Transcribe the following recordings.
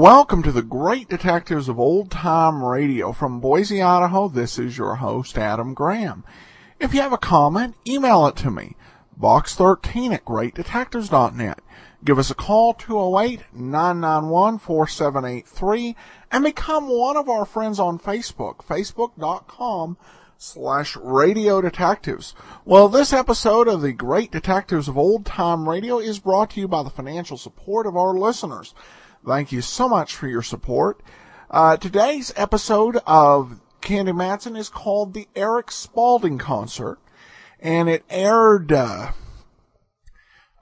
Welcome to the Great Detectives of Old Time Radio. From Boise, Idaho, this is your host, Adam Graham. If you have a comment, email it to me. Box13 at greatdetectives.net. Give us a call, 208-991-4783, and become one of our friends on Facebook, facebook.com slash radio detectives. Well, this episode of the Great Detectives of Old Time Radio is brought to you by the financial support of our listeners. Thank you so much for your support. Uh, today's episode of Candy Matson is called the Eric Spaulding Concert, and it aired uh,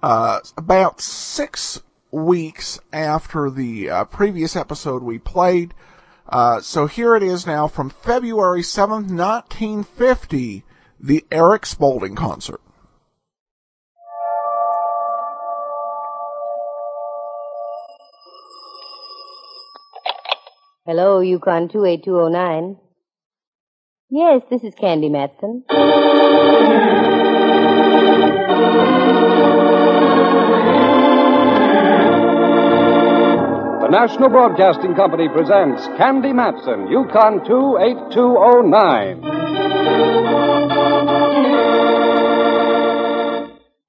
uh, about six weeks after the uh, previous episode we played. Uh, so here it is now from February 7th, 1950, the Eric Spaulding Concert. Hello, Yukon 28209. Yes, this is Candy Matson. The National Broadcasting Company presents Candy Matson, Yukon 28209.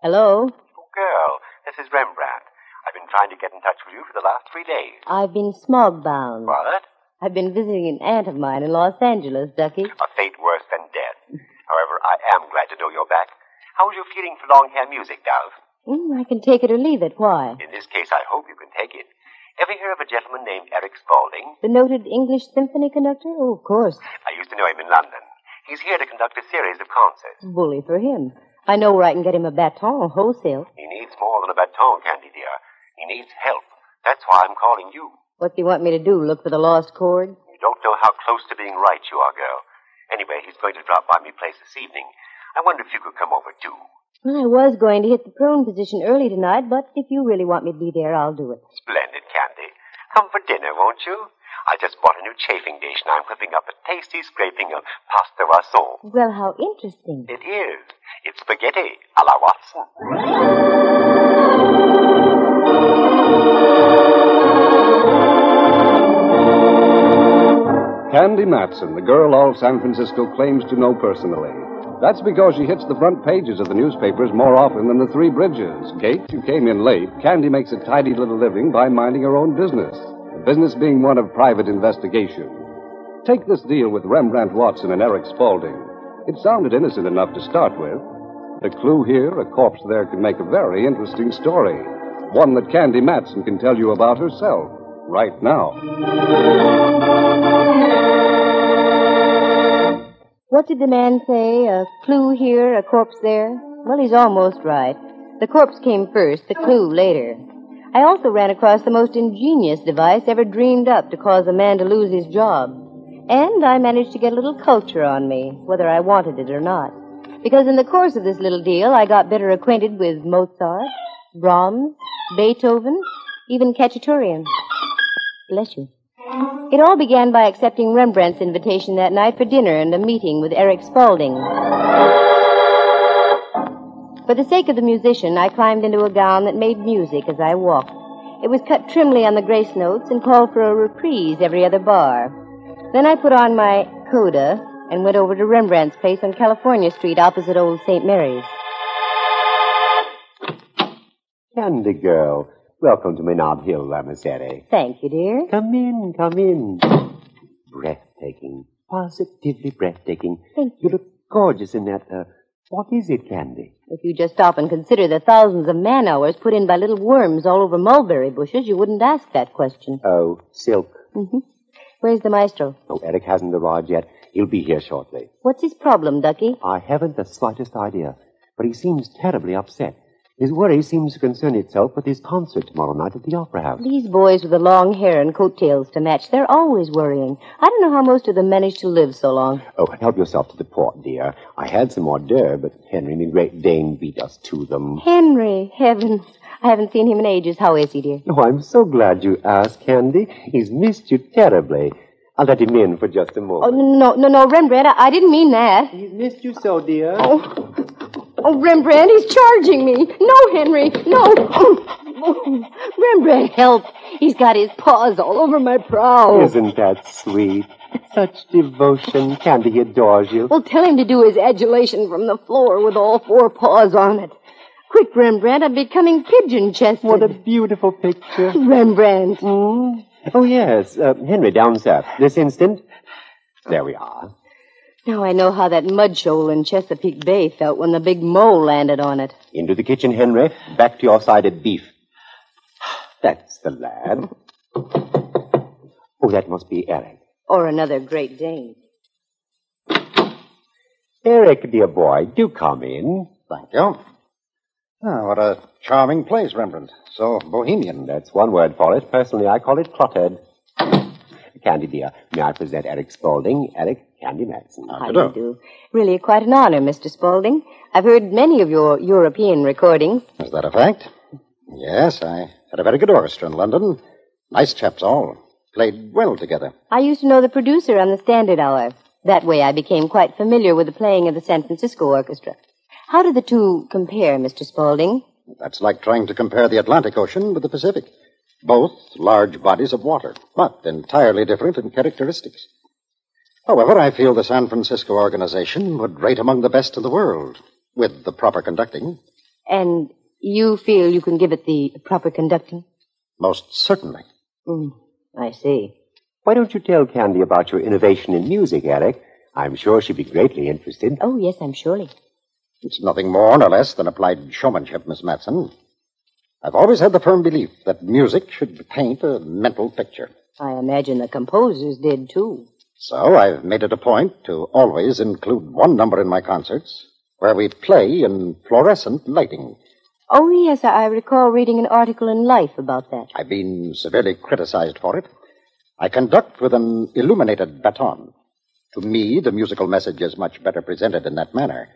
Hello? Oh, girl, this is Rembrandt. Been trying to get in touch with you for the last three days. I've been smog bound. What? I've been visiting an aunt of mine in Los Angeles, Ducky. A fate worse than death. However, I am glad to know you're back. How's your feeling for long hair music, Dove? Mm, I can take it or leave it. Why? In this case, I hope you can take it. Ever hear of a gentleman named Eric Spaulding? The noted English symphony conductor? Oh, of course. I used to know him in London. He's here to conduct a series of concerts. Bully for him. I know where I can get him a baton wholesale. He needs more than a baton, Candy dear. He needs help. That's why I'm calling you. What do you want me to do? Look for the lost chord? You don't know how close to being right you are, girl. Anyway, he's going to drop by me place this evening. I wonder if you could come over, too. Well, I was going to hit the prone position early tonight, but if you really want me to be there, I'll do it. Splendid, Candy. Come for dinner, won't you? I just bought a new chafing dish, and I'm whipping up a tasty scraping of pasta rasson. Well, how interesting. It is. It's spaghetti a la Watson. Candy Matson, the girl all San Francisco claims to know personally. That's because she hits the front pages of the newspapers more often than the Three Bridges. Kate, you came in late. Candy makes a tidy little living by minding her own business. The business being one of private investigation. Take this deal with Rembrandt Watson and Eric Spaulding. It sounded innocent enough to start with. A clue here, a corpse there can make a very interesting story. One that Candy Matson can tell you about herself right now. What did the man say? A clue here, a corpse there? Well, he's almost right. The corpse came first, the clue later. I also ran across the most ingenious device ever dreamed up to cause a man to lose his job. And I managed to get a little culture on me, whether I wanted it or not. Because in the course of this little deal, I got better acquainted with Mozart, Brahms, Beethoven, even Khachaturian. Bless you. It all began by accepting Rembrandt's invitation that night for dinner and a meeting with Eric Spalding. For the sake of the musician, I climbed into a gown that made music as I walked. It was cut trimly on the grace notes and called for a reprise every other bar. Then I put on my coda and went over to Rembrandt's place on California Street opposite Old St. Mary's. Candy girl, Welcome to Menard Hill, Ramasere. Thank you, dear. Come in, come in. Breathtaking. Positively breathtaking. Thank you. look gorgeous in that, uh, what is it, Candy? If you just stop and consider the thousands of man hours put in by little worms all over mulberry bushes, you wouldn't ask that question. Oh, silk. Mm-hmm. Where's the maestro? Oh, Eric hasn't arrived yet. He'll be here shortly. What's his problem, Ducky? I haven't the slightest idea, but he seems terribly upset. His worry seems to concern itself with his concert tomorrow night at the Opera House. These boys with the long hair and coattails to match, they're always worrying. I don't know how most of them manage to live so long. Oh, help yourself to the port, dear. I had some hors d'oeuvres, but Henry, the Great Dane, beat us to them. Henry, heavens. I haven't seen him in ages. How is he, dear? Oh, I'm so glad you asked, Candy. He's missed you terribly. I'll let him in for just a moment. Oh, no, no, no, Rembrandt, I, I didn't mean that. He's missed you so, dear. Oh. Oh, Rembrandt, he's charging me. No, Henry, no. Oh, Rembrandt, help. He's got his paws all over my brow. Isn't that sweet? Such devotion. Candy adores you. Well, tell him to do his adulation from the floor with all four paws on it. Quick, Rembrandt, I'm becoming pigeon-chested. What a beautiful picture. Rembrandt. Mm. Oh, yes. Uh, Henry, down, sir. This instant. There we are. Now I know how that mud shoal in Chesapeake Bay felt when the big mole landed on it. Into the kitchen, Henry. Back to your side of beef. That's the lad. Oh, that must be Eric. Or another Great Dane. Eric, dear boy, do come in. Thank you. Oh, what a charming place, Rembrandt. So bohemian. That's one word for it. Personally, I call it cluttered. Candy, dear, may I present Eric Spaulding, Eric Candy Matson. How do you do? Really quite an honor, Mr. Spaulding. I've heard many of your European recordings. Is that a fact? Yes, I had a very good orchestra in London. Nice chaps all. Played well together. I used to know the producer on the Standard Hour. That way I became quite familiar with the playing of the San Francisco Orchestra. How do the two compare, Mr. Spaulding? That's like trying to compare the Atlantic Ocean with the Pacific. Both large bodies of water, but entirely different in characteristics. However, I feel the San Francisco organization would rate among the best in the world, with the proper conducting. And you feel you can give it the proper conducting? Most certainly. Mm, I see. Why don't you tell Candy about your innovation in music, Eric? I'm sure she'd be greatly interested. Oh, yes, I'm surely. It's nothing more nor less than applied showmanship, Miss Matson. I've always had the firm belief that music should paint a mental picture. I imagine the composers did, too. So I've made it a point to always include one number in my concerts where we play in fluorescent lighting. Oh, yes, I recall reading an article in Life about that. I've been severely criticized for it. I conduct with an illuminated baton. To me, the musical message is much better presented in that manner.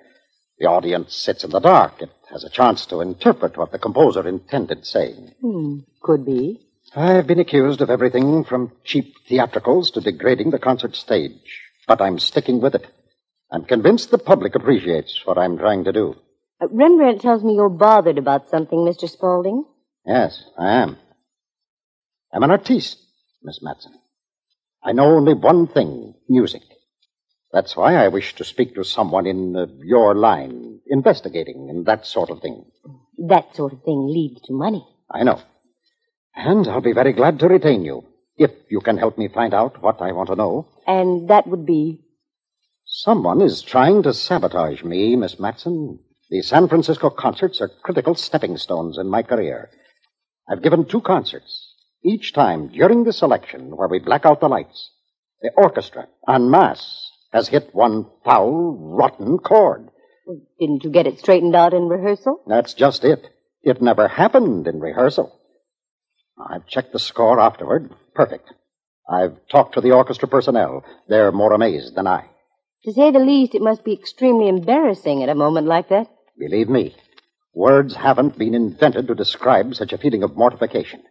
The audience sits in the dark. It has a chance to interpret what the composer intended saying. Hmm, could be. I've been accused of everything from cheap theatricals to degrading the concert stage. But I'm sticking with it. I'm convinced the public appreciates what I'm trying to do. Uh, Rembrandt tells me you're bothered about something, Mr. Spaulding. Yes, I am. I'm an artiste, Miss Matson. I know only one thing music. That's why I wish to speak to someone in uh, your line, investigating and that sort of thing. That sort of thing leads to money. I know. And I'll be very glad to retain you if you can help me find out what I want to know. And that would be? Someone is trying to sabotage me, Miss Matson. The San Francisco concerts are critical stepping stones in my career. I've given two concerts. Each time during the selection where we black out the lights, the orchestra, en masse, has hit one foul, rotten chord. Didn't you get it straightened out in rehearsal? That's just it. It never happened in rehearsal. I've checked the score afterward. Perfect. I've talked to the orchestra personnel. They're more amazed than I. To say the least, it must be extremely embarrassing at a moment like that. Believe me, words haven't been invented to describe such a feeling of mortification.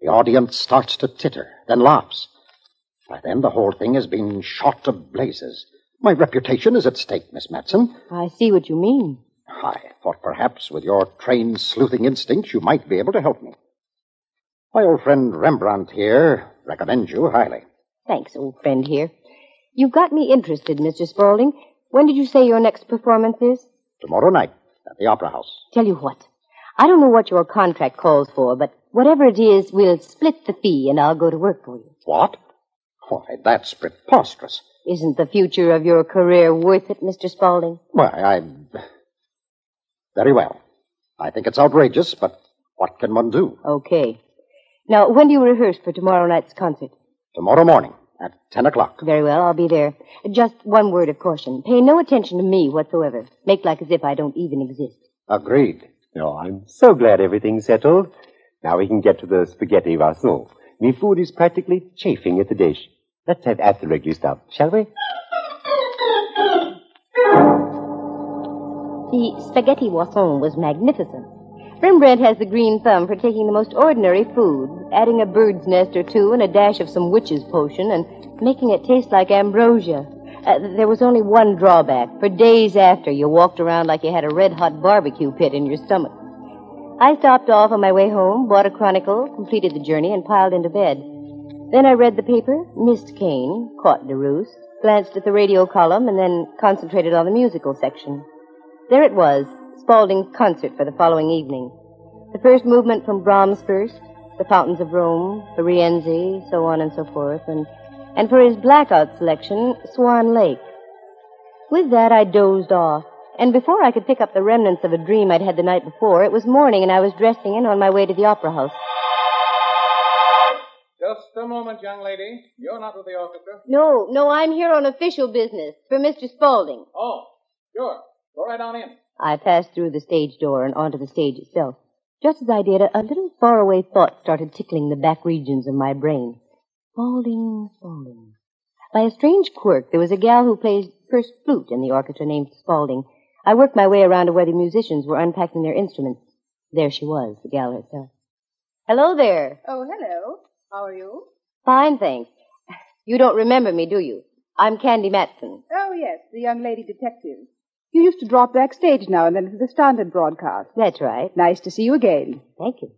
The audience starts to titter, then laughs. By then, the whole thing has been shot to blazes. My reputation is at stake, Miss Matson. I see what you mean. I thought perhaps with your trained sleuthing instincts you might be able to help me. My old friend Rembrandt here recommends you highly. Thanks, old friend here. You've got me interested, Mr. Spaulding. When did you say your next performance is? Tomorrow night at the Opera House. Tell you what. I don't know what your contract calls for, but Whatever it is, we'll split the fee and I'll go to work for you. What? Why, that's preposterous. Isn't the future of your career worth it, Mr. Spaulding? Why, I. Very well. I think it's outrageous, but what can one do? Okay. Now, when do you rehearse for tomorrow night's concert? Tomorrow morning at 10 o'clock. Very well, I'll be there. Just one word of caution. Pay no attention to me whatsoever. Make like as if I don't even exist. Agreed. Oh, I'm so glad everything's settled. Now we can get to the spaghetti rasson. Me food is practically chafing at the dish. Let's have absolutely stuff, shall we? The spaghetti moisson was magnificent. Rembrandt has the green thumb for taking the most ordinary food, adding a bird's nest or two and a dash of some witch's potion, and making it taste like ambrosia. Uh, there was only one drawback. For days after, you walked around like you had a red-hot barbecue pit in your stomach. I stopped off on my way home, bought a chronicle, completed the journey, and piled into bed. Then I read the paper, missed Caen, caught DeRoos, glanced at the radio column, and then concentrated on the musical section. There it was, Spaulding's concert for the following evening. The first movement from Brahms first, the Fountains of Rome, the Rienzi, so on and so forth, and, and for his blackout selection, Swan Lake. With that, I dozed off, and before I could pick up the remnants of a dream I'd had the night before, it was morning and I was dressing and on my way to the opera house. Just a moment, young lady. You're not with the orchestra. No, no, I'm here on official business for Mr. Spaulding. Oh, sure. Go right on in. I passed through the stage door and onto the stage itself. Just as I did, a, little faraway thought started tickling the back regions of my brain. Spaulding, Spaulding. By a strange quirk, there was a gal who plays first flute in the orchestra named Spaulding. I worked my way around to where the musicians were unpacking their instruments. There she was, the gal herself. Hello there. Oh, hello. How are you? Fine, thanks. You don't remember me, do you? I'm Candy Matson. Oh, yes, the young lady detective. You used to drop backstage now and then for the standard broadcast. That's right. Nice to see you again. Thank you.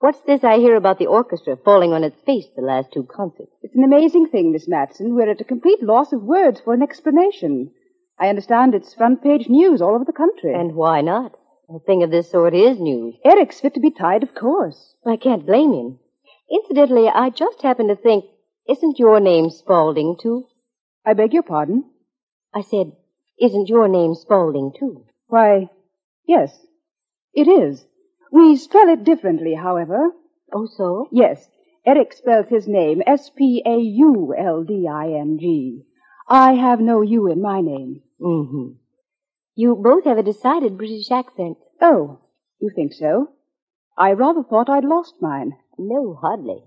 What's this I hear about the orchestra falling on its face the last two concerts? It's an amazing thing, Miss Matson. We're at a complete loss of words for an explanation. I understand it's front page news all over the country. And why not? A thing of this sort is news. Eric's fit to be tied, of course. I can't blame him. Incidentally, I just happened to think, isn't your name Spaulding, too? I beg your pardon? I said, isn't your name Spaulding, too? Why, yes, it is. We spell it differently, however. Oh, so? Yes, Eric spells his name S-P-A-U-L-D-I-N-G. I have no U in my name. Mm-hmm. You both have a decided British accent. Oh, you think so? I rather thought I'd lost mine. No, hardly.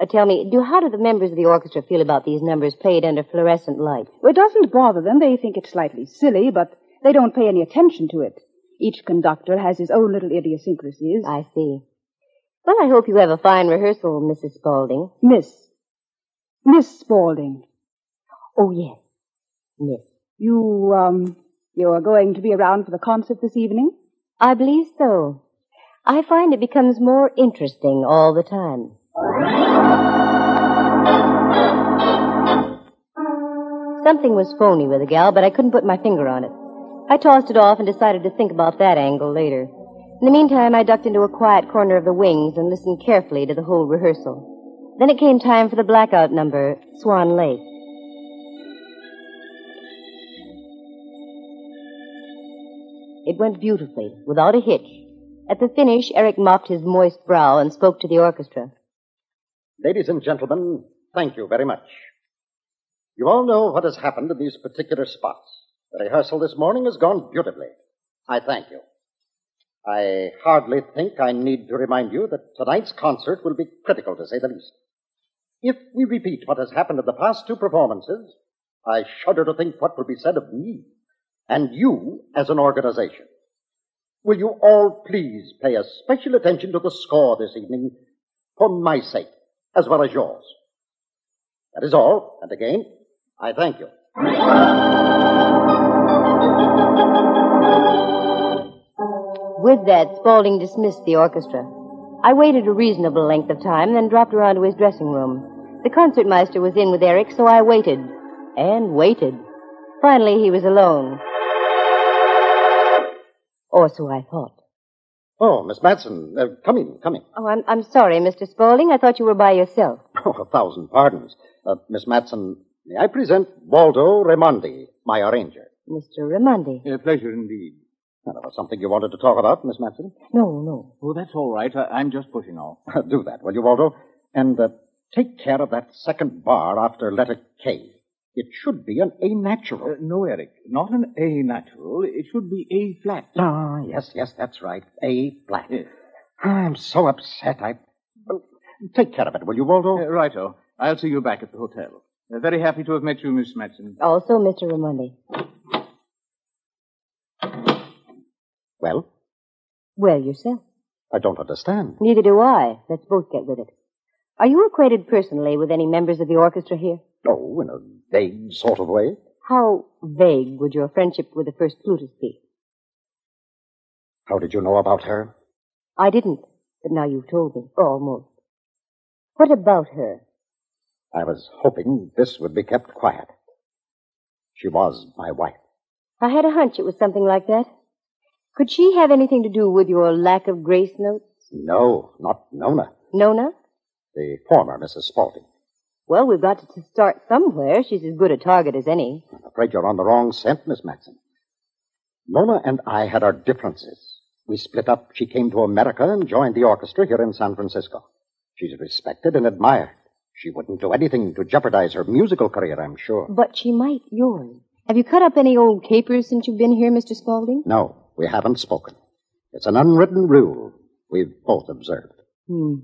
Uh, tell me, do how do the members of the orchestra feel about these numbers played under fluorescent light? Well, it doesn't bother them. They think it's slightly silly, but they don't pay any attention to it. Each conductor has his own little idiosyncrasies. I see. Well, I hope you have a fine rehearsal, Mrs. Spaulding. Miss. Miss Spaulding. Oh, yes. Miss. You, um, you're going to be around for the concert this evening? I believe so. I find it becomes more interesting all the time. Something was phony with the gal, but I couldn't put my finger on it. I tossed it off and decided to think about that angle later. In the meantime, I ducked into a quiet corner of the wings and listened carefully to the whole rehearsal. Then it came time for the blackout number, Swan Lake. It went beautifully, without a hitch. At the finish, Eric mopped his moist brow and spoke to the orchestra. Ladies and gentlemen, thank you very much. You all know what has happened in these particular spots. The rehearsal this morning has gone beautifully. I thank you. I hardly think I need to remind you that tonight's concert will be critical, to say the least. If we repeat what has happened in the past two performances, I shudder to think what will be said of me and you as an organization. Will you all please pay a special attention to the score this evening for my sake as well as yours? That is all, and again, I thank you. With that, Spaulding dismissed the orchestra. I waited a reasonable length of time, then dropped around to his dressing room. The concertmeister was in with Eric, so I waited. And waited. Finally, he was alone. Or so I thought. Oh, Miss Matson, uh, come in, come in. Oh, I'm, I'm sorry, Mr. Spaulding. I thought you were by yourself. Oh, a thousand pardons. Uh, Miss Matson, may I present Waldo Raimondi, my arranger? Mr. Raimondi. A pleasure indeed. Now, there was something you wanted to talk about, Miss Matson? No, no. Oh, that's all right. I, I'm just pushing off. Do that, will you, Waldo? And uh, take care of that second bar after letter K. It should be an A natural. Uh, no, Eric. Not an A natural. It should be A flat. Ah, yes, yes, that's right. A flat. Yes. I'm so upset. I. Well, take care of it, will you, Waldo? Uh, righto. I'll see you back at the hotel. Uh, very happy to have met you, Miss Matson. Also, Mr. Raimondi. Well, Well, yourself. I don't understand. Neither do I. Let's both get with it. Are you acquainted personally with any members of the orchestra here? Oh, in a vague sort of way. How vague would your friendship with the first flutist be? How did you know about her? I didn't, but now you've told me. Almost. What about her? I was hoping this would be kept quiet. She was my wife. I had a hunch it was something like that. Could she have anything to do with your lack of grace notes? No, not Nona. Nona? The former Mrs. Spaulding. Well, we've got to start somewhere. She's as good a target as any. I'm afraid you're on the wrong scent, Miss Matson. Nona and I had our differences. We split up. She came to America and joined the orchestra here in San Francisco. She's respected and admired. She wouldn't do anything to jeopardize her musical career, I'm sure. But she might yours. Have you cut up any old capers since you've been here, Mr. Spaulding? No, we haven't spoken. It's an unwritten rule we've both observed. Hmm.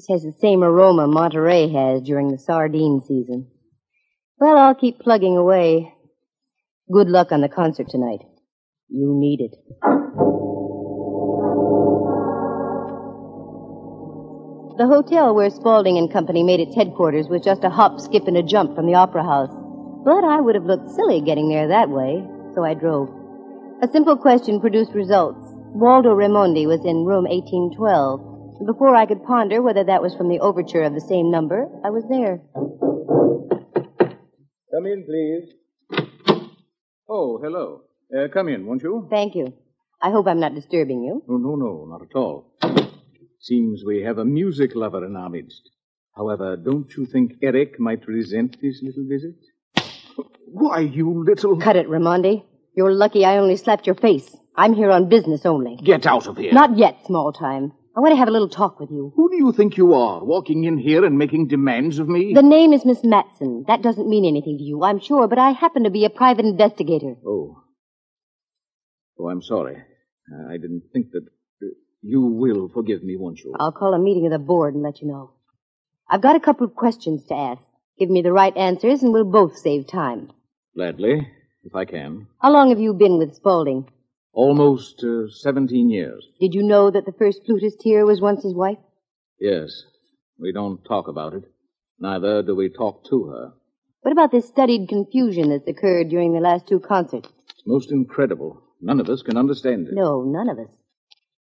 This has the same aroma Monterey has during the sardine season. Well, I'll keep plugging away. Good luck on the concert tonight. You need it. The hotel where Spaulding and Company made its headquarters was just a hop, skip, and a jump from the Opera House. But I would have looked silly getting there that way, so I drove. A simple question produced results. Waldo Raimondi was in room 1812. Before I could ponder whether that was from the overture of the same number, I was there. Come in, please. Oh, hello. Uh, come in, won't you? Thank you. I hope I'm not disturbing you. Oh, no, no, not at all. Seems we have a music lover in our midst. However, don't you think Eric might resent this little visit? Why, you little. Cut it, Raimondi. You're lucky I only slapped your face. I'm here on business only. Get out of here. Not yet, small time. I want to have a little talk with you. Who do you think you are, walking in here and making demands of me? The name is Miss Matson. That doesn't mean anything to you, I'm sure, but I happen to be a private investigator. Oh. Oh, I'm sorry. Uh, I didn't think that. Uh, you will forgive me, won't you? I'll call a meeting of the board and let you know. I've got a couple of questions to ask. Give me the right answers and we'll both save time. Gladly, if I can. How long have you been with Spaulding? Almost uh, 17 years. Did you know that the first flutist here was once his wife? Yes. We don't talk about it. Neither do we talk to her. What about this studied confusion that's occurred during the last two concerts? It's most incredible. None of us can understand it. No, none of us.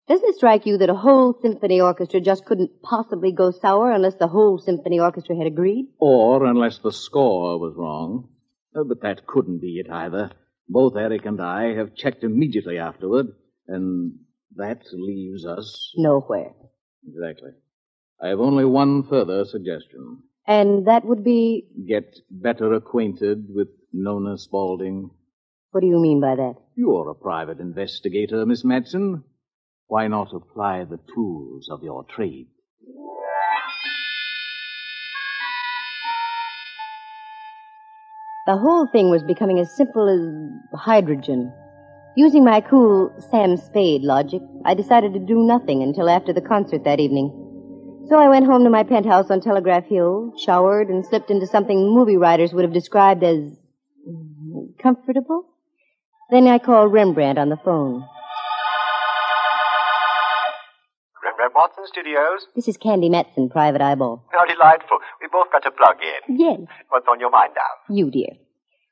Doesn't it strike you that a whole symphony orchestra just couldn't possibly go sour unless the whole symphony orchestra had agreed? Or unless the score was wrong. Uh, but that couldn't be it either. Both Eric and I have checked immediately afterward, and that leaves us. Nowhere. Exactly. I have only one further suggestion. And that would be. Get better acquainted with Nona Spaulding. What do you mean by that? You're a private investigator, Miss Matson. Why not apply the tools of your trade? The whole thing was becoming as simple as hydrogen. Using my cool Sam Spade logic, I decided to do nothing until after the concert that evening. So I went home to my penthouse on Telegraph Hill, showered, and slipped into something movie writers would have described as comfortable. Then I called Rembrandt on the phone. Watson Studios. This is Candy Matson, Private Eyeball. How delightful. We both got to plug in. Yes, What's on your mind now? you dear.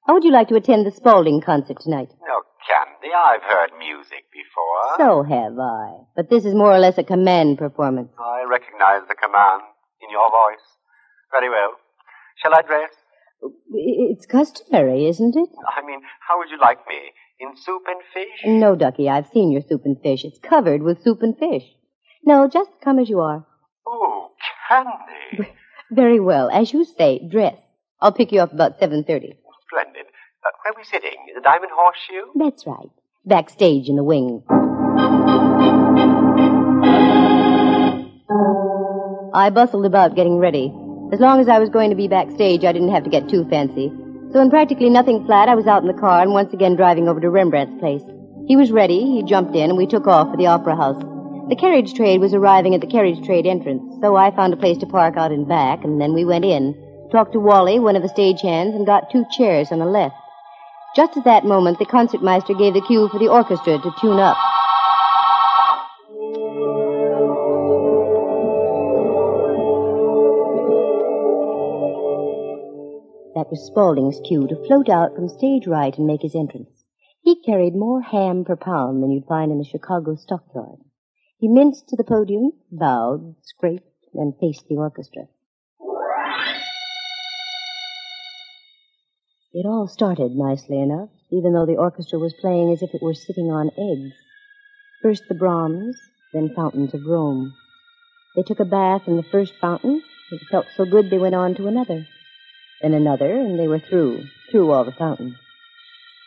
How would you like to attend the Spaulding concert tonight? No, Candy, I've heard music before. So have I. But this is more or less a command performance. I recognize the command in your voice. Very well. Shall I dress? It's customary, isn't it? I mean, how would you like me? In soup and fish? No, Ducky, I've seen your soup and fish. It's covered with soup and fish. No, just come as you are. Oh, Candy. Very well. As you say, dress. I'll pick you up about 7.30. Splendid. Uh, where are we sitting? The Diamond Horseshoe? That's right. Backstage in the wing. I bustled about getting ready. As long as I was going to be backstage, I didn't have to get too fancy. So in practically nothing flat, I was out in the car and once again driving over to Rembrandt's place. He was ready, he jumped in, and we took off for the Opera House. The carriage trade was arriving at the carriage trade entrance, so I found a place to park out in back, and then we went in, talked to Wally, one of the stagehands, and got two chairs on the left. Just at that moment, the concertmeister gave the cue for the orchestra to tune up. That was Spaulding's cue to float out from stage right and make his entrance. He carried more ham per pound than you'd find in the Chicago stockyard. He minced to the podium, bowed, scraped, and faced the orchestra. It all started nicely enough, even though the orchestra was playing as if it were sitting on eggs. First the Brahms, then Fountains of Rome. They took a bath in the first fountain. It felt so good they went on to another. Then another, and they were through, through all the fountains.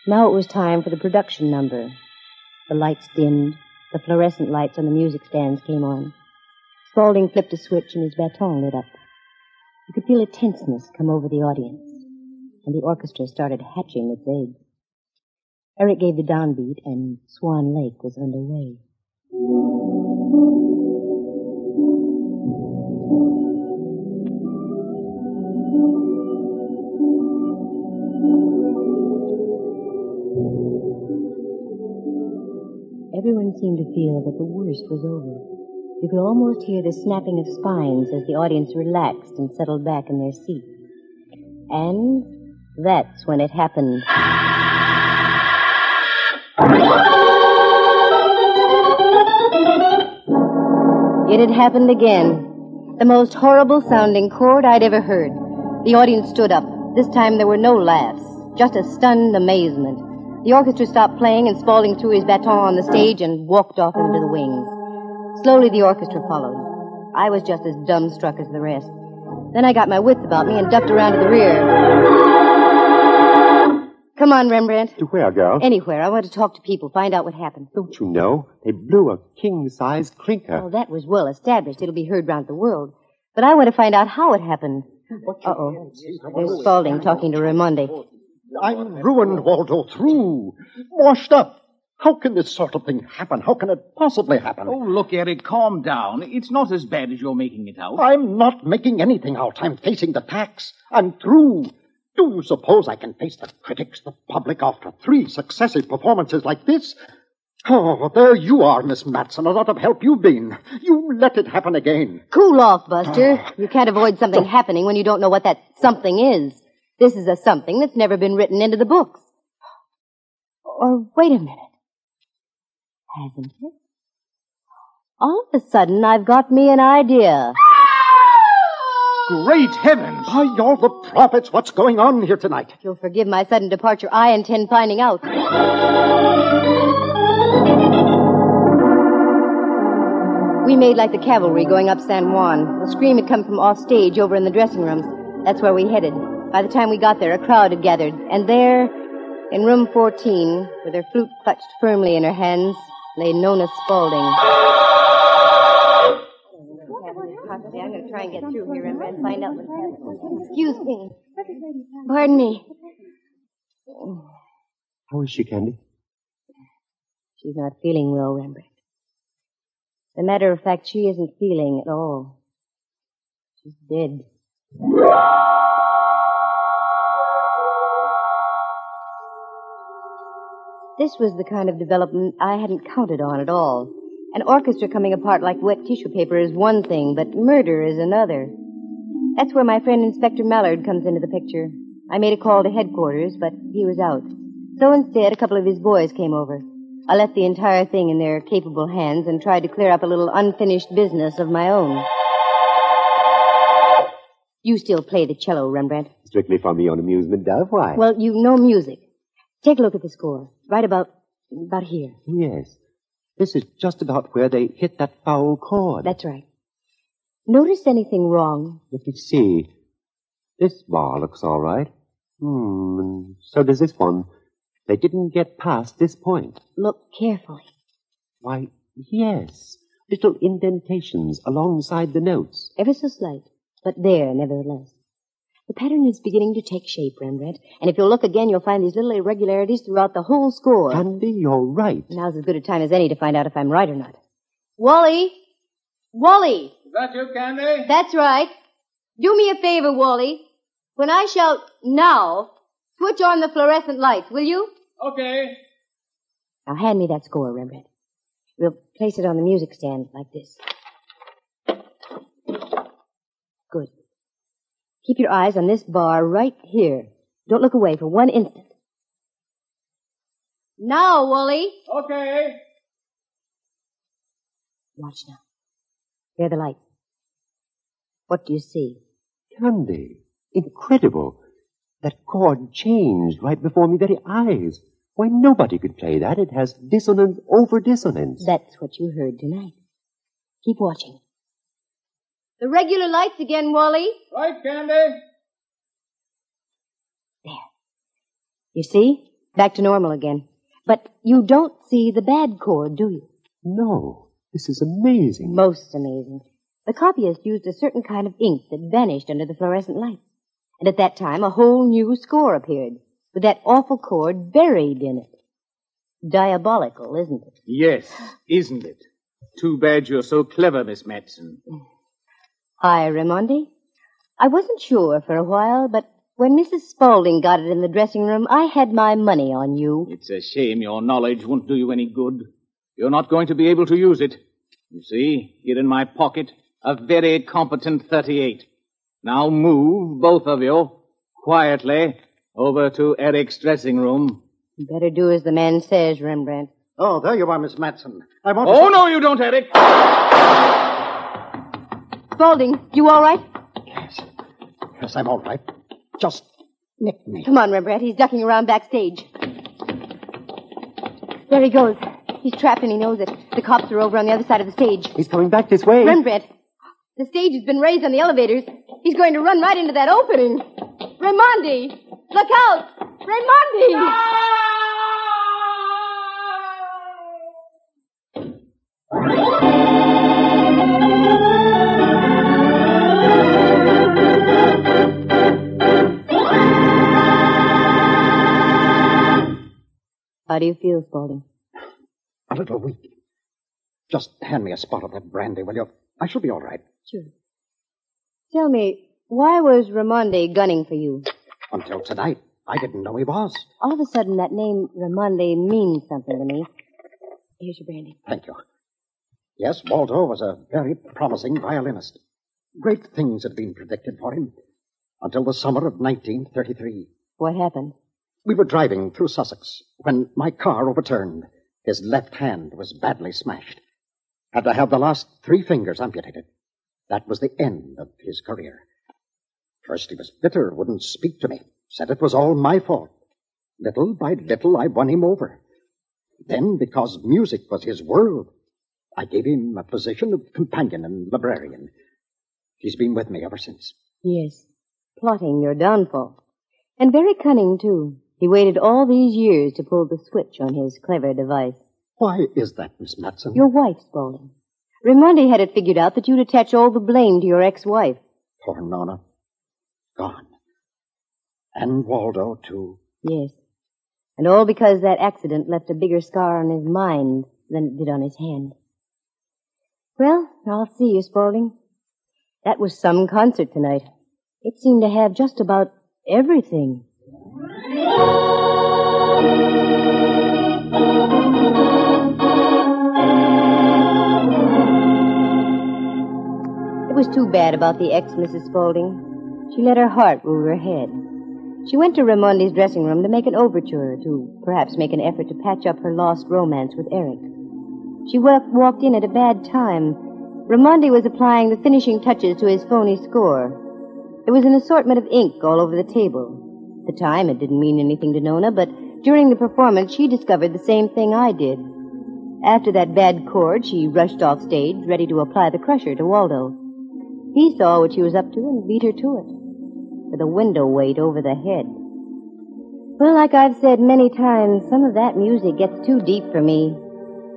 Now it was time for the production number. The lights dimmed. The fluorescent lights on the music stands came on. Spaulding flipped a switch and his baton lit up. You could feel a tenseness come over the audience, and the orchestra started hatching its eggs. Eric gave the downbeat, and Swan Lake was underway. Everyone seemed to feel that the worst was over. You could almost hear the snapping of spines as the audience relaxed and settled back in their seats. And that's when it happened. It had happened again. The most horrible sounding chord I'd ever heard. The audience stood up. This time there were no laughs, just a stunned amazement. The orchestra stopped playing and Spaulding threw his baton on the stage and walked off into the wings. Slowly the orchestra followed. I was just as dumbstruck as the rest. Then I got my wits about me and ducked around to the rear. Come on, Rembrandt. To where, girl? Anywhere. I want to talk to people, find out what happened. Don't you know? They blew a king-size clinker. Oh, that was well established. It'll be heard round the world. But I want to find out how it happened. Uh-oh. There's Spaulding talking to Raimondi. I'm ruined, Waldo, through. Washed up. How can this sort of thing happen? How can it possibly happen? Oh, look, Eric, calm down. It's not as bad as you're making it out. I'm not making anything out. I'm facing the facts. I'm through. Do you suppose I can face the critics, the public, after three successive performances like this? Oh, there you are, Miss Matson. A lot of help you've been. You let it happen again. Cool off, Buster. Ah. You can't avoid something happening when you don't know what that something is. This is a something that's never been written into the books. Or wait a minute. Hasn't it? All of a sudden, I've got me an idea. Great heavens! By all the prophets, what's going on here tonight? If you'll forgive my sudden departure, I intend finding out. We made like the cavalry going up San Juan. The scream had come from off stage over in the dressing rooms. That's where we headed. By the time we got there, a crowd had gathered. And there, in room 14, with her flute clutched firmly in her hands, lay Nona Spaulding. I'm going to try and get through here and, and find out what's happening. Excuse me. Pardon me. How is she, Candy? She's not feeling well, Rembrandt. As a matter of fact, she isn't feeling at all. She's dead. This was the kind of development I hadn't counted on at all. An orchestra coming apart like wet tissue paper is one thing, but murder is another. That's where my friend Inspector Mallard comes into the picture. I made a call to headquarters, but he was out. So instead, a couple of his boys came over. I left the entire thing in their capable hands and tried to clear up a little unfinished business of my own. You still play the cello, Rembrandt? Strictly for my own amusement, Dove. Why? Well, you know music. Take a look at the score. Right about, about here. Yes. This is just about where they hit that foul chord. That's right. Notice anything wrong? Let me see. This bar looks all right. Hmm, so does this one. They didn't get past this point. Look carefully. Why, yes. Little indentations alongside the notes. Ever so slight, but there, nevertheless. The pattern is beginning to take shape, Rembrandt, and if you'll look again, you'll find these little irregularities throughout the whole score. Candy, you're right. Now's as good a time as any to find out if I'm right or not. Wally! Wally! Is that you, Candy? That's right. Do me a favor, Wally. When I shout now, switch on the fluorescent lights, will you? Okay. Now hand me that score, Rembrandt. We'll place it on the music stand like this. Good. Keep your eyes on this bar right here. Don't look away for one instant. Now, Wally. Okay. Watch now. There are the lights. What do you see? Candy. Incredible. That chord changed right before me very eyes. Why, nobody could play that. It has dissonance over dissonance. That's what you heard tonight. Keep watching. The regular lights again, Wally. Right, Candy. There. You see? Back to normal again. But you don't see the bad chord, do you? No. This is amazing. Most amazing. The copyist used a certain kind of ink that vanished under the fluorescent lights. And at that time, a whole new score appeared, with that awful chord buried in it. Diabolical, isn't it? Yes, isn't it? Too bad you're so clever, Miss Matson. Mm. Hi, Raimondi. I wasn't sure for a while, but when Mrs. Spaulding got it in the dressing room, I had my money on you. It's a shame your knowledge won't do you any good. You're not going to be able to use it. You see, here in my pocket, a very competent 38. Now move, both of you, quietly, over to Eric's dressing room. You better do as the man says, Rembrandt. Oh, there you are, Miss Matson. I want Oh, no, you don't, Eric. Spaulding, you all right? Yes. Yes, I'm all right. Just nick me. Come on, Rembrandt. He's ducking around backstage. There he goes. He's trapped and he knows it. The cops are over on the other side of the stage. He's coming back this way. Rembrandt, the stage has been raised on the elevators. He's going to run right into that opening. Raimondi! Look out! Raimondi! How do you feel, Spaulding? A little weak. Just hand me a spot of that brandy, will you? I shall be all right. Sure. Tell me, why was Raimondi gunning for you? Until tonight, I didn't know he was. All of a sudden, that name Raimondi means something to me. Here's your brandy. Thank you. Yes, Waldo was a very promising violinist. Great things had been predicted for him until the summer of 1933. What happened? We were driving through Sussex when my car overturned. His left hand was badly smashed. Had to have the last three fingers amputated. That was the end of his career. First he was bitter, wouldn't speak to me, said it was all my fault. Little by little I won him over. Then, because music was his world, I gave him a position of companion and librarian. He's been with me ever since. Yes. Plotting your downfall. And very cunning, too. He waited all these years to pull the switch on his clever device. Why is that, Miss Matson? Your wife, Spaulding. Raimondi had it figured out that you'd attach all the blame to your ex-wife. Poor Nona. Gone. And Waldo, too. Yes. And all because that accident left a bigger scar on his mind than it did on his hand. Well, I'll see you, Spaulding. That was some concert tonight. It seemed to have just about everything. It was too bad about the ex, Mrs. Spaulding. She let her heart rule her head. She went to Raimondi's dressing room to make an overture, to perhaps make an effort to patch up her lost romance with Eric. She walked in at a bad time. Raimondi was applying the finishing touches to his phony score. There was an assortment of ink all over the table. At the time, it didn't mean anything to Nona, but During the performance, she discovered the same thing I did. After that bad chord, she rushed off stage, ready to apply the crusher to Waldo. He saw what she was up to and beat her to it, with a window weight over the head. Well, like I've said many times, some of that music gets too deep for me.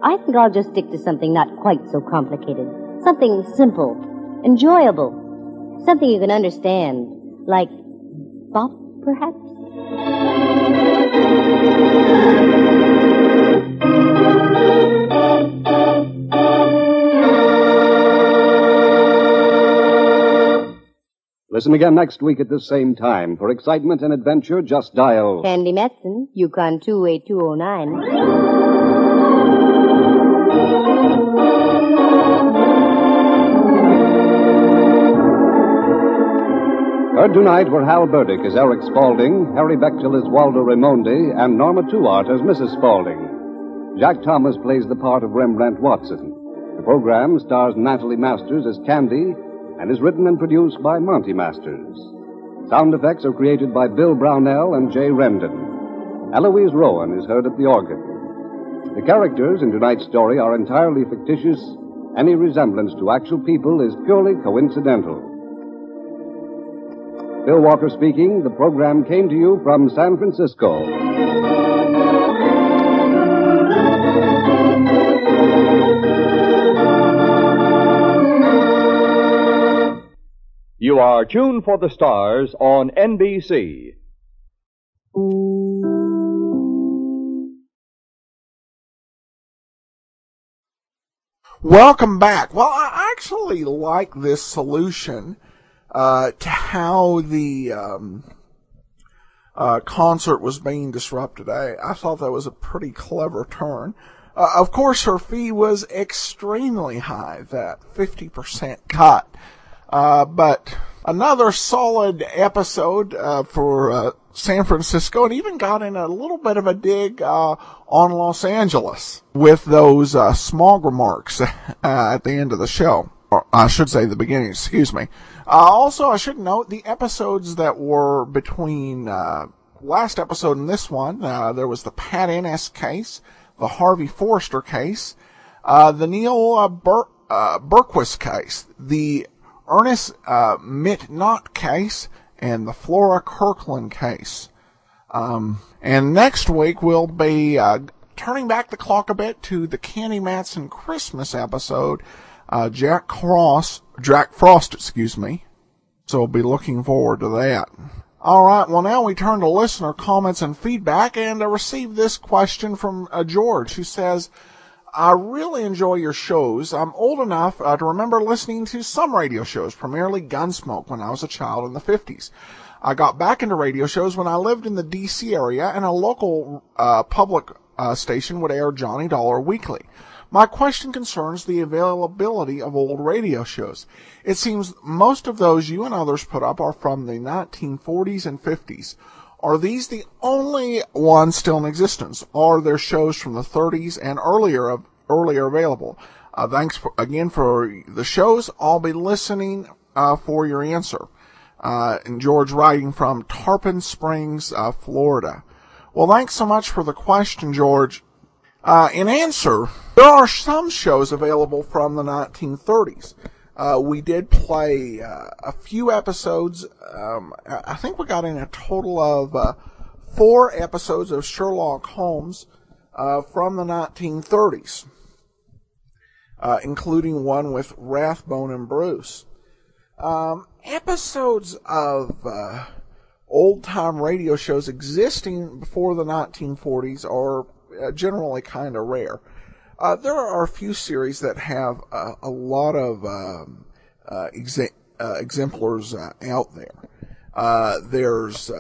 I think I'll just stick to something not quite so complicated. Something simple, enjoyable, something you can understand, like bop, perhaps? Listen again next week at this same time. For excitement and adventure, just dial. Candy Matson, Yukon 28209. Heard tonight were Hal Burdick as Eric Spaulding, Harry Bechtel as Waldo Raimondi, and Norma Tuart as Mrs. Spaulding. Jack Thomas plays the part of Rembrandt Watson. The program stars Natalie Masters as Candy and is written and produced by Monty Masters. Sound effects are created by Bill Brownell and Jay Rendon. Eloise Rowan is heard at the organ. The characters in tonight's story are entirely fictitious. Any resemblance to actual people is purely coincidental. Bill Walker speaking. The program came to you from San Francisco. You are tuned for the stars on NBC. Welcome back. Well, I actually like this solution uh, to how the um, uh, concert was being disrupted. I, I thought that was a pretty clever turn. Uh, of course, her fee was extremely high, that 50% cut. Uh, but another solid episode uh, for uh, San Francisco, and even got in a little bit of a dig uh, on Los Angeles with those uh, smog remarks at the end of the show. Or I should say the beginning, excuse me. Uh, also, I should note the episodes that were between uh, last episode and this one. Uh, there was the Pat Ennis case, the Harvey Forrester case, uh, the Neil uh, Ber- uh, Berquist case, the Ernest Mitt Knott case, and the Flora Kirkland case. Um, and next week we'll be turning back the clock a bit to the Candy Matson Christmas episode. Uh, Jack Cross, Jack Frost, excuse me. So be looking forward to that. All right. Well, now we turn to listener comments and feedback, and I received this question from uh, George, who says, "I really enjoy your shows. I'm old enough uh, to remember listening to some radio shows, primarily Gunsmoke, when I was a child in the 50s. I got back into radio shows when I lived in the D.C. area, and a local uh, public uh, station would air Johnny Dollar weekly." My question concerns the availability of old radio shows. It seems most of those you and others put up are from the 1940s and 50s. Are these the only ones still in existence? Are there shows from the 30s and earlier earlier available? Uh, thanks for, again for the shows. I'll be listening uh, for your answer. Uh, and George writing from Tarpon Springs, uh, Florida. Well, thanks so much for the question, George. Uh, in answer, there are some shows available from the 1930s. Uh, we did play uh, a few episodes. Um, I think we got in a total of uh, four episodes of Sherlock Holmes uh, from the 1930s, uh, including one with Rathbone and Bruce. Um, episodes of old time radio shows existing before the 1940s are generally kind of rare. Uh, there are a few series that have uh, a lot of um, exa- exemplars out there. there's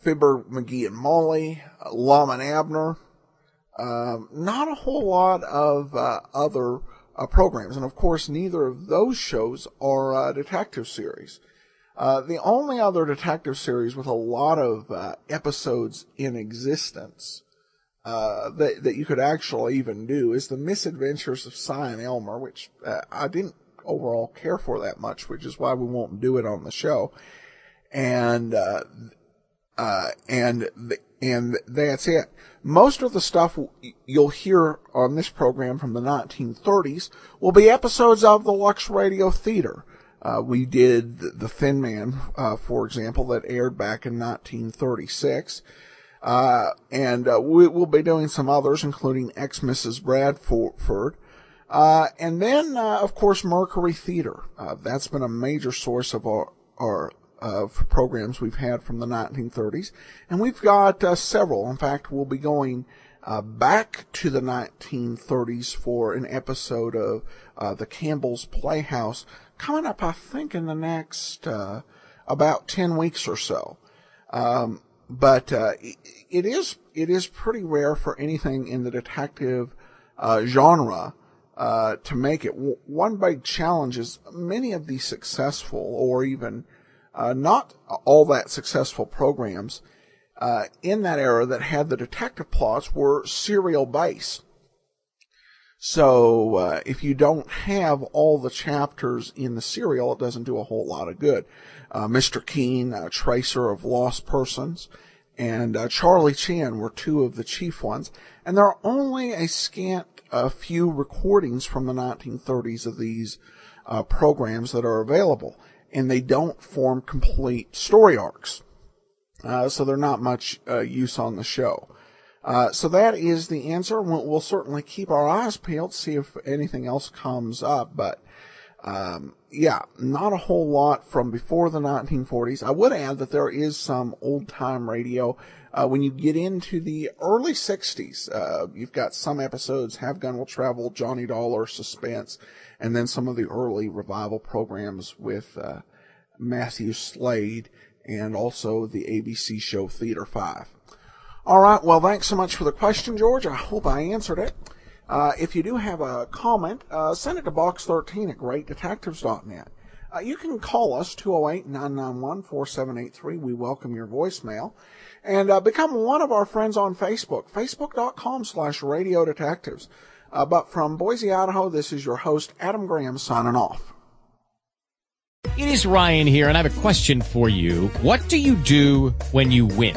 Fibber, McGee, and Molly, Lum and Abner. Um, not a whole lot of other programs, and of course, neither of those shows are detective series. Uh, the only other detective series with a lot of uh, episodes in existence uh, that that you could actually even do is the Misadventures of Cy Elmer, which uh, I didn't overall care for that much, which is why we won't do it on the show. And uh, uh, and the and that's it. Most of the stuff you'll hear on this program from the 1930s will be episodes of the Lux Radio Theater. Uh, we did The Thin Man, uh, for example, that aired back in 1936. Uh, and uh, we, will be doing some others, including Ex Mrs. Bradford. Uh, and then, uh, of course, Mercury Theater. that's been a major source of our, our of programs we've had from the 1930s. And we've got uh, several. In fact, we'll be going uh, back to the 1930s for an episode of uh, the Campbell's Playhouse coming up, I think, in the next uh, about 10 weeks or so. Um, but uh, it is it is pretty rare for anything in the detective uh, genre to make it. One big challenge is many of the successful or even uh, not all that successful programs uh, in that era that had the detective plots were serial based. So uh, if you don't have all the chapters in the serial, it doesn't do a whole lot of good. Uh, Mr. Keen, Tracer of Lost Persons, and uh, Charlie Chan were two of the chief ones, and there are only a scant a few recordings from the 1930s of these uh, programs that are available and they don't form complete story arcs. Uh, so they're not much uh, use on the show. Uh, so that is the answer. We'll, we'll, certainly keep our eyes peeled see if anything else comes up. But um, yeah, not a whole lot from before the 1940s. I would add that there is some old time radio. Uh, when you get into the early 60s, uh, you've got some episodes, Have Gun Will Travel, Johnny Dollar, Suspense, and then some of the early revival programs with uh, Matthew Slade and also the ABC show Theater 5. All right, well, thanks so much for the question, George. I hope I answered it. Uh, if you do have a comment, uh, send it to box13 at greatdetectives.net. Uh, you can call us, 208-991-4783. We welcome your voicemail. And uh, become one of our friends on Facebook, facebook.com slash radio detectives. Uh, but from Boise, Idaho, this is your host, Adam Graham, signing off. It is Ryan here, and I have a question for you. What do you do when you win?